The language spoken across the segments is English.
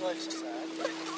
Exercise.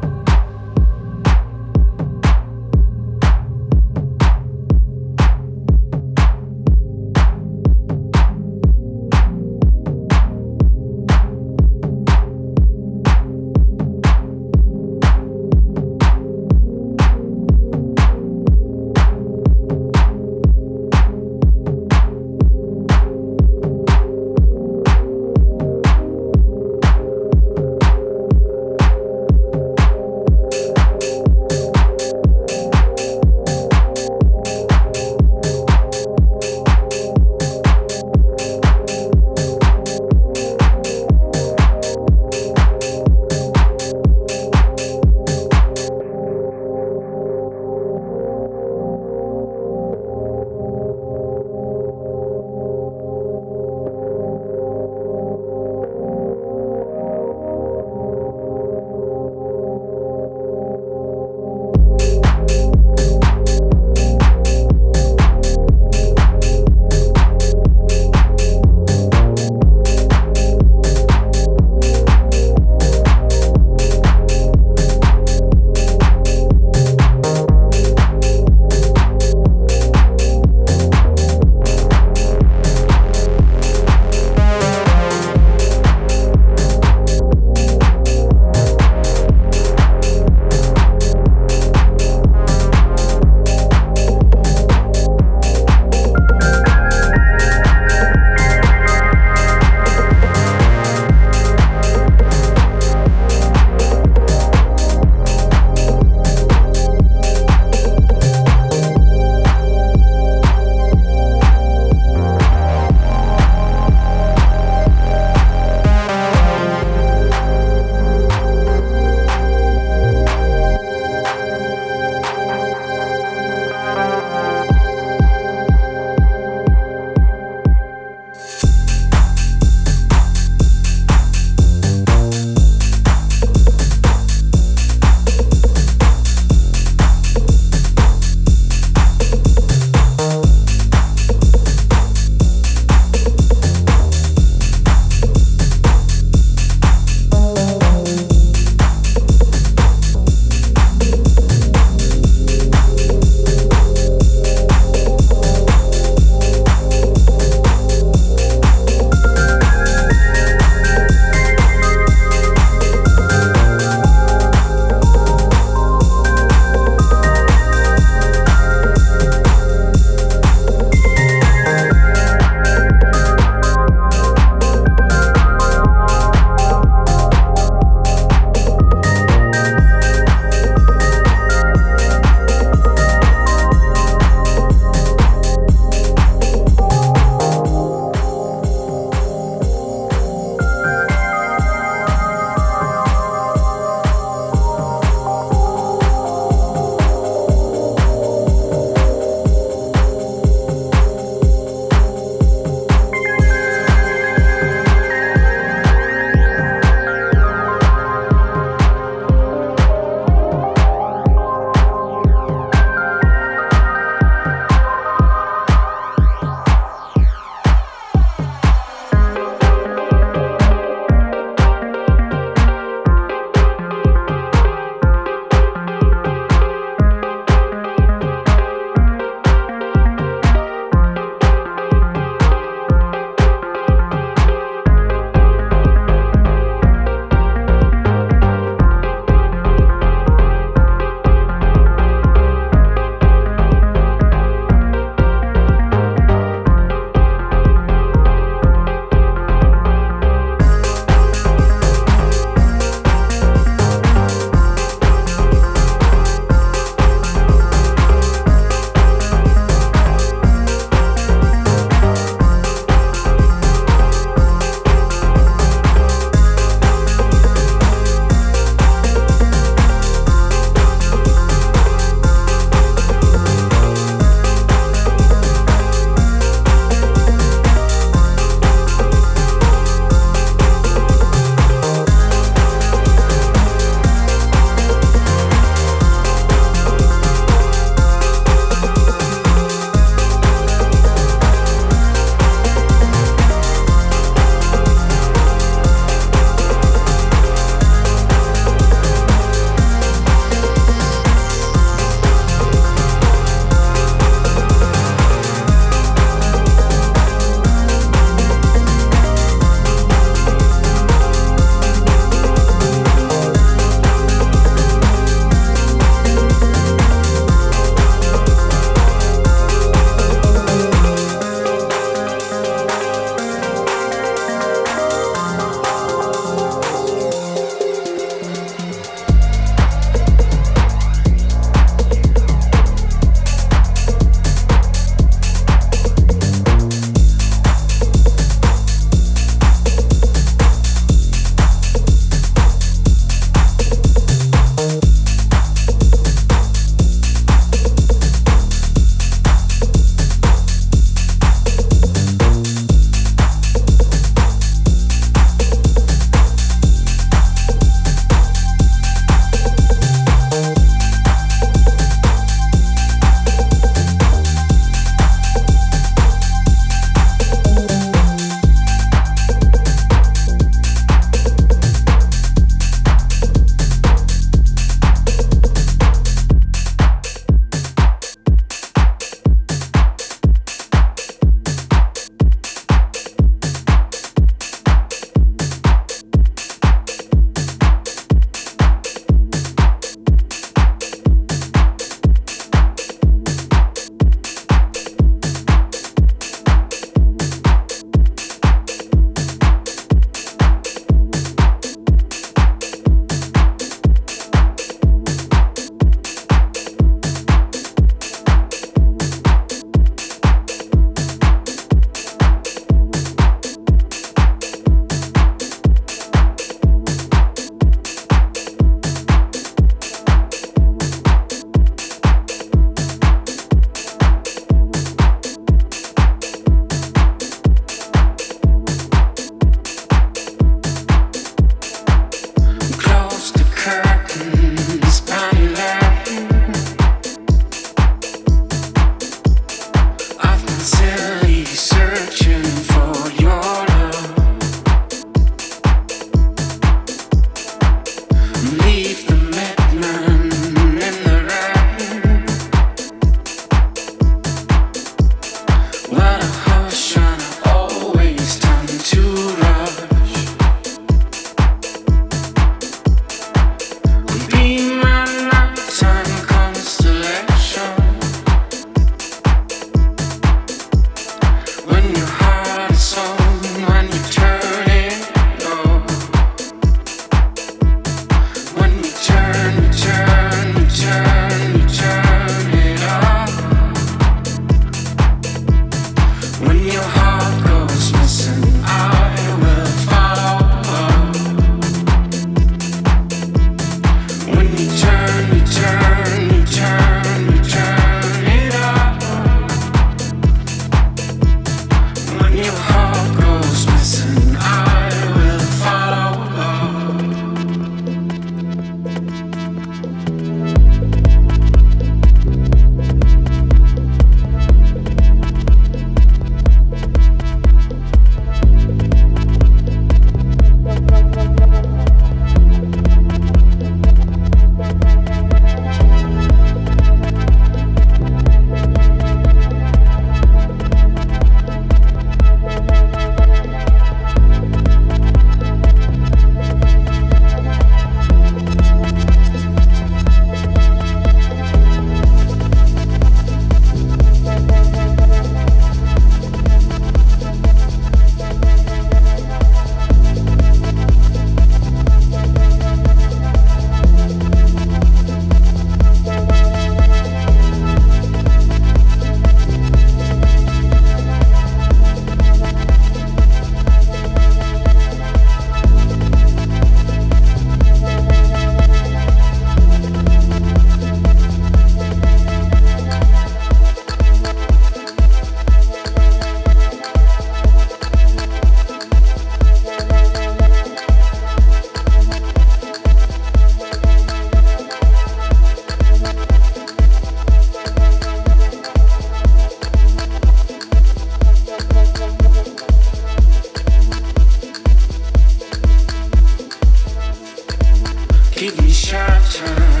give me shelter.